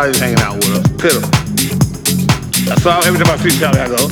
Charlie's hanging out with us. Pitiful. So every time I see Charlie, I go,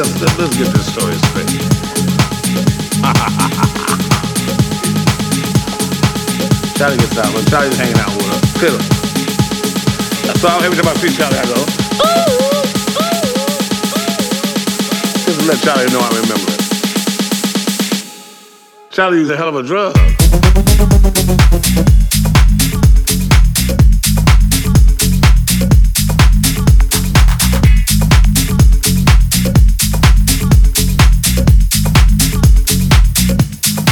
Let's, let's, get this story straight. Charlie gets out, but Charlie's hanging out with us. Pitiful. So every time I see Charlie, I go, just to let Charlie know I remember it. Charlie a hell of a drug.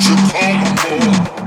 you call my boy.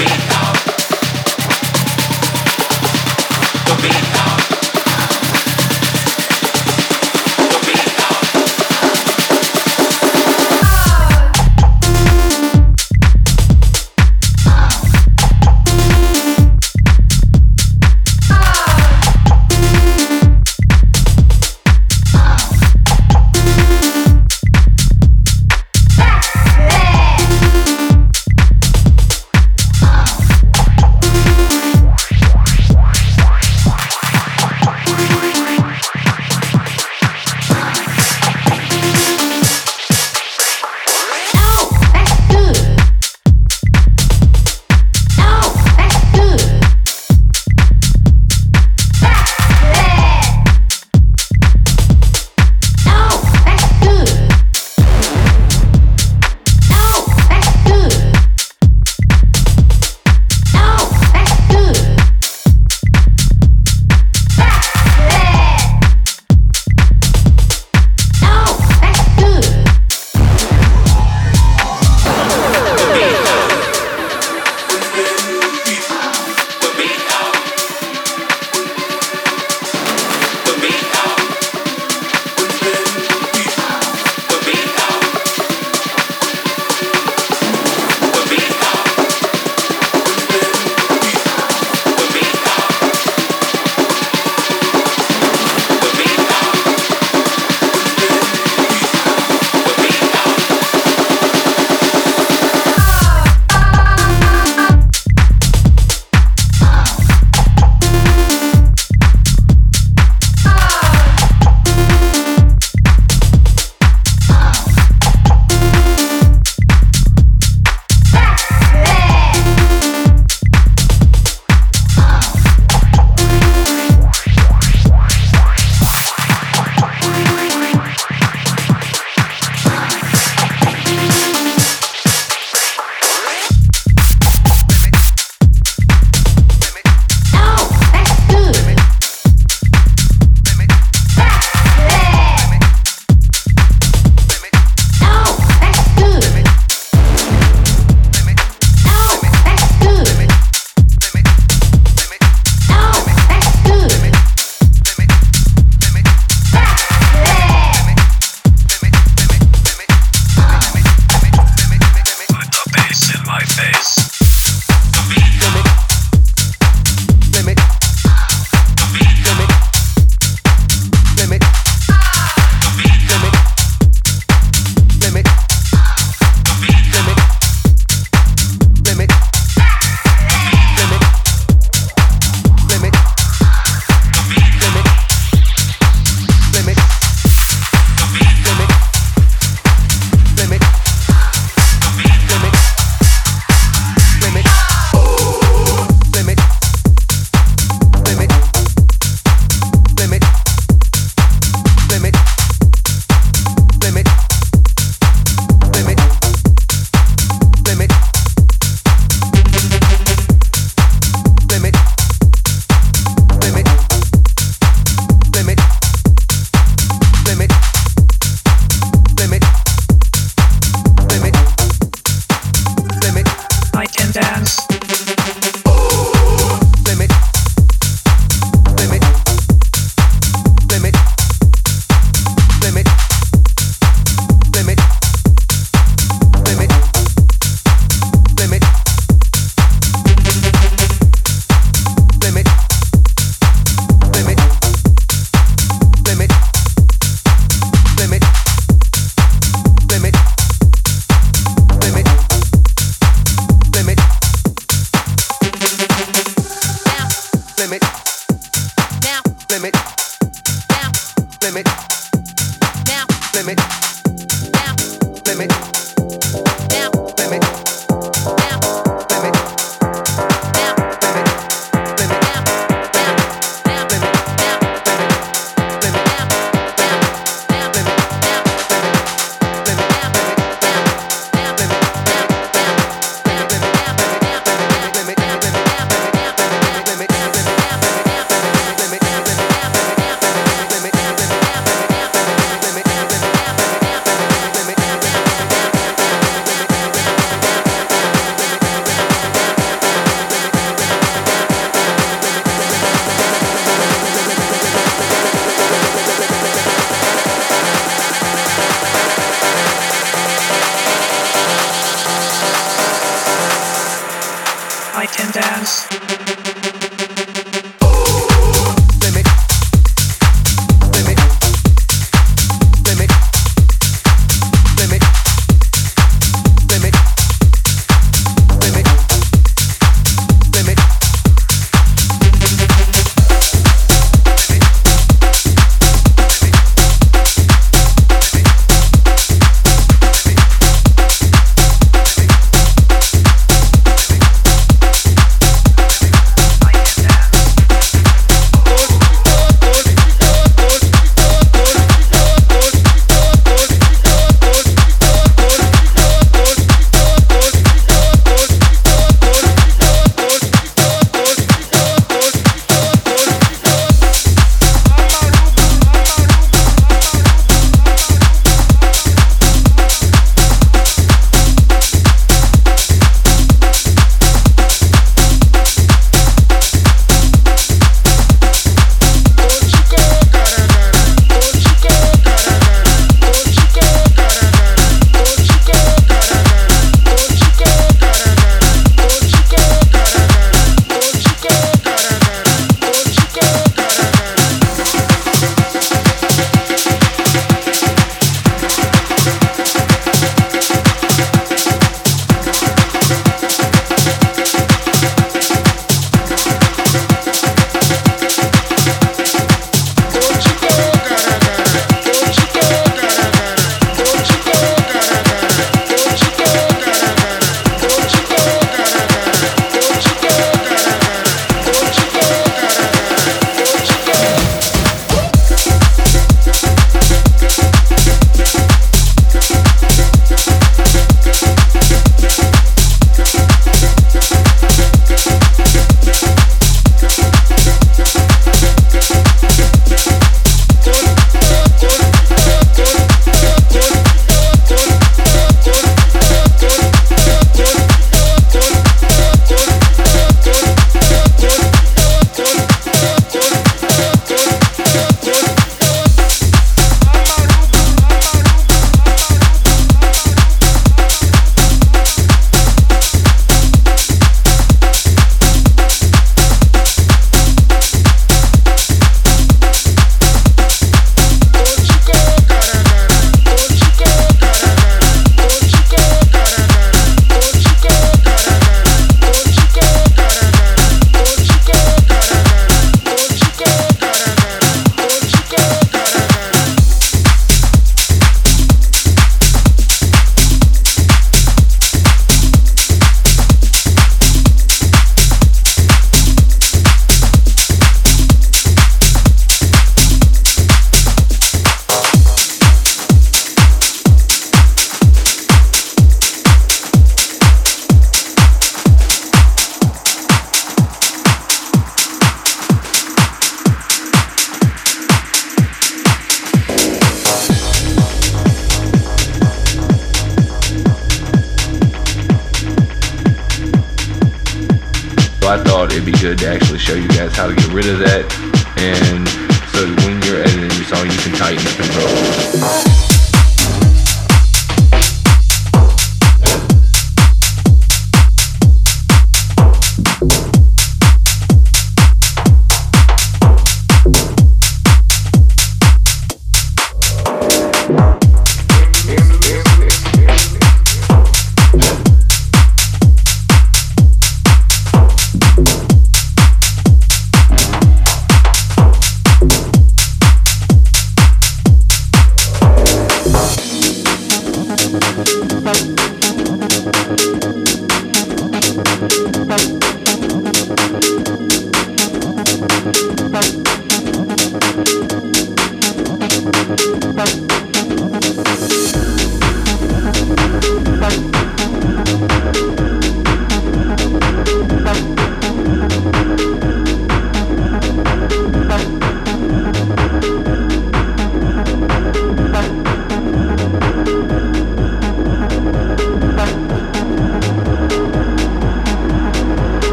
beat.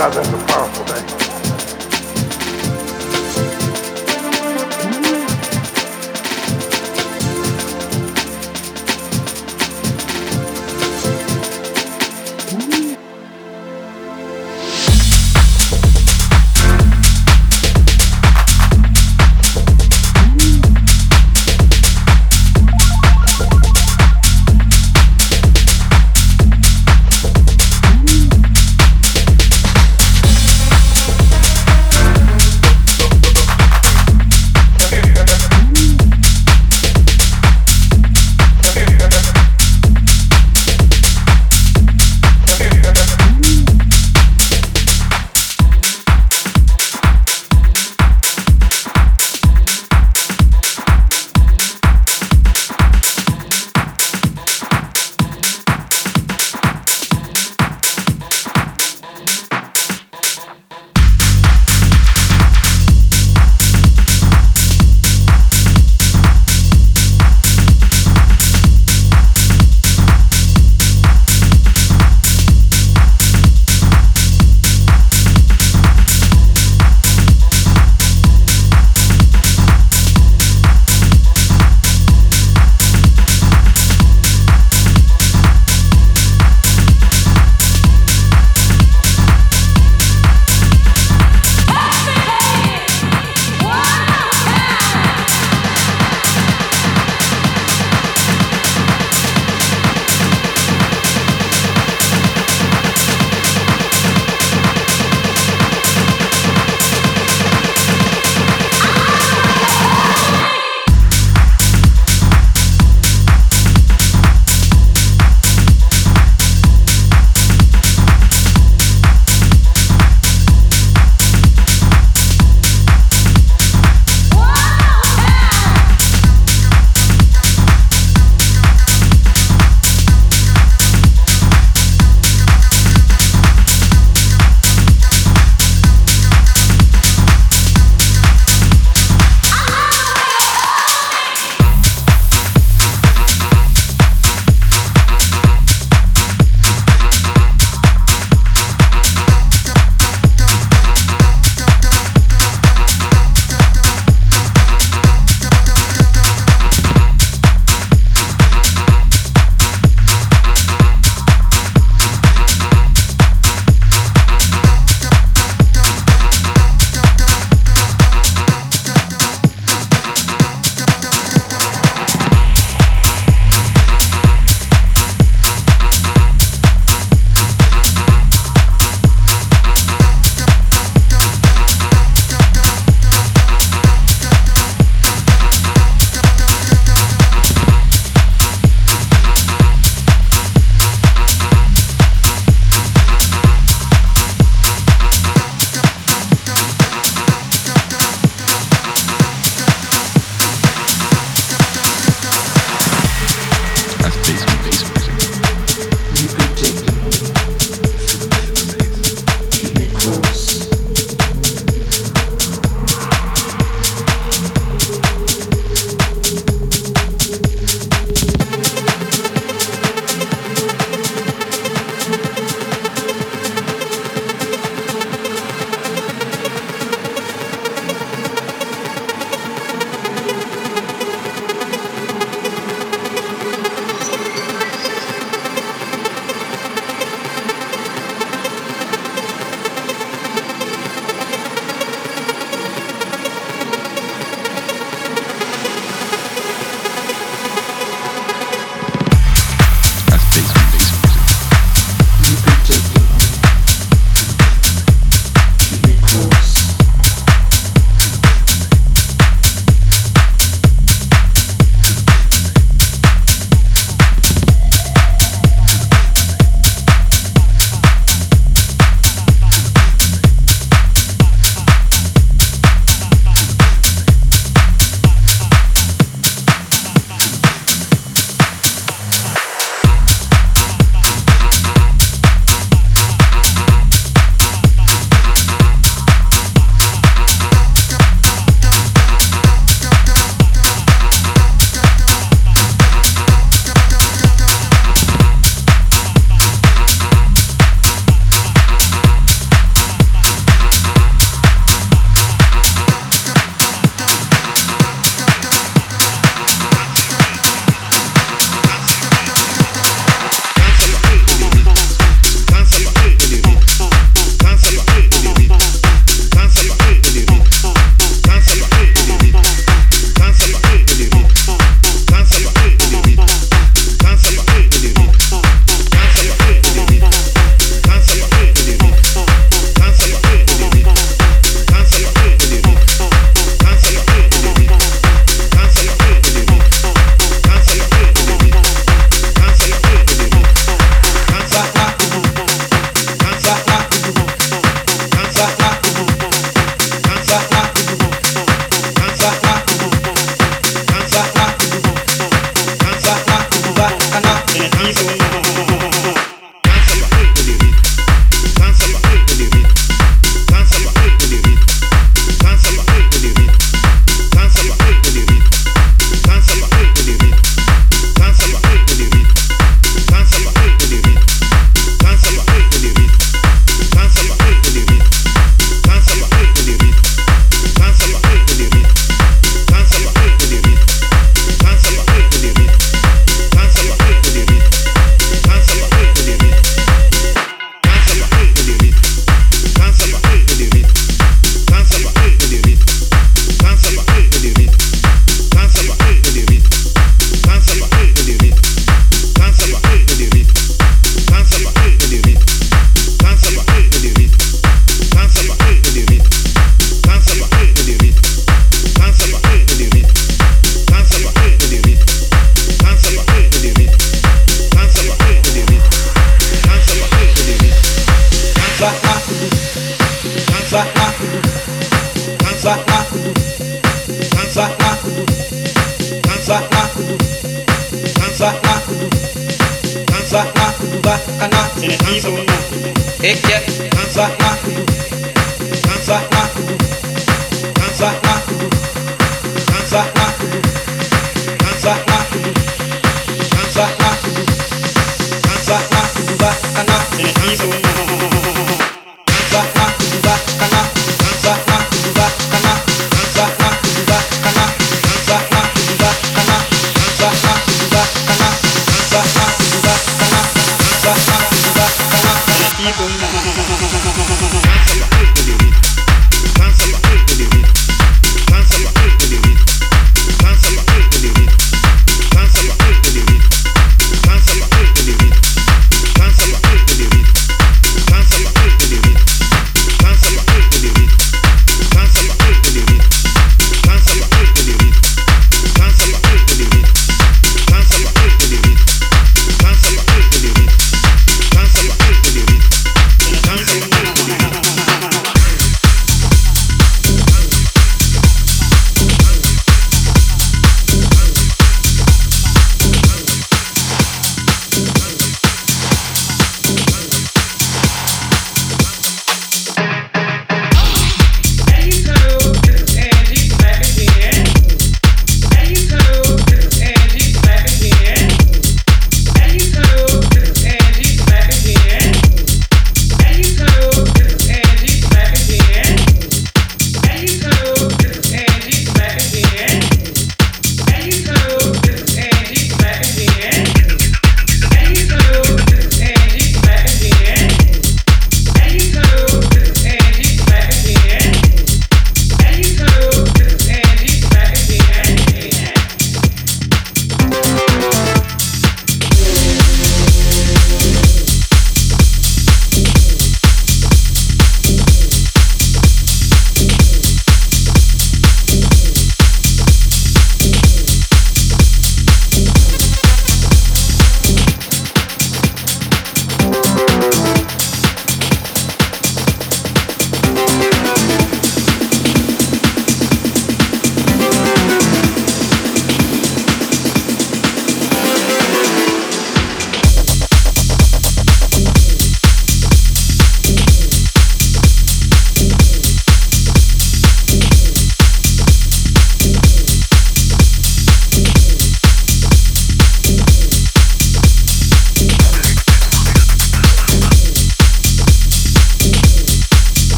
southern department.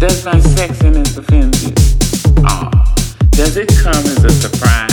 Does my sexiness offend you? Oh, does it come as a surprise?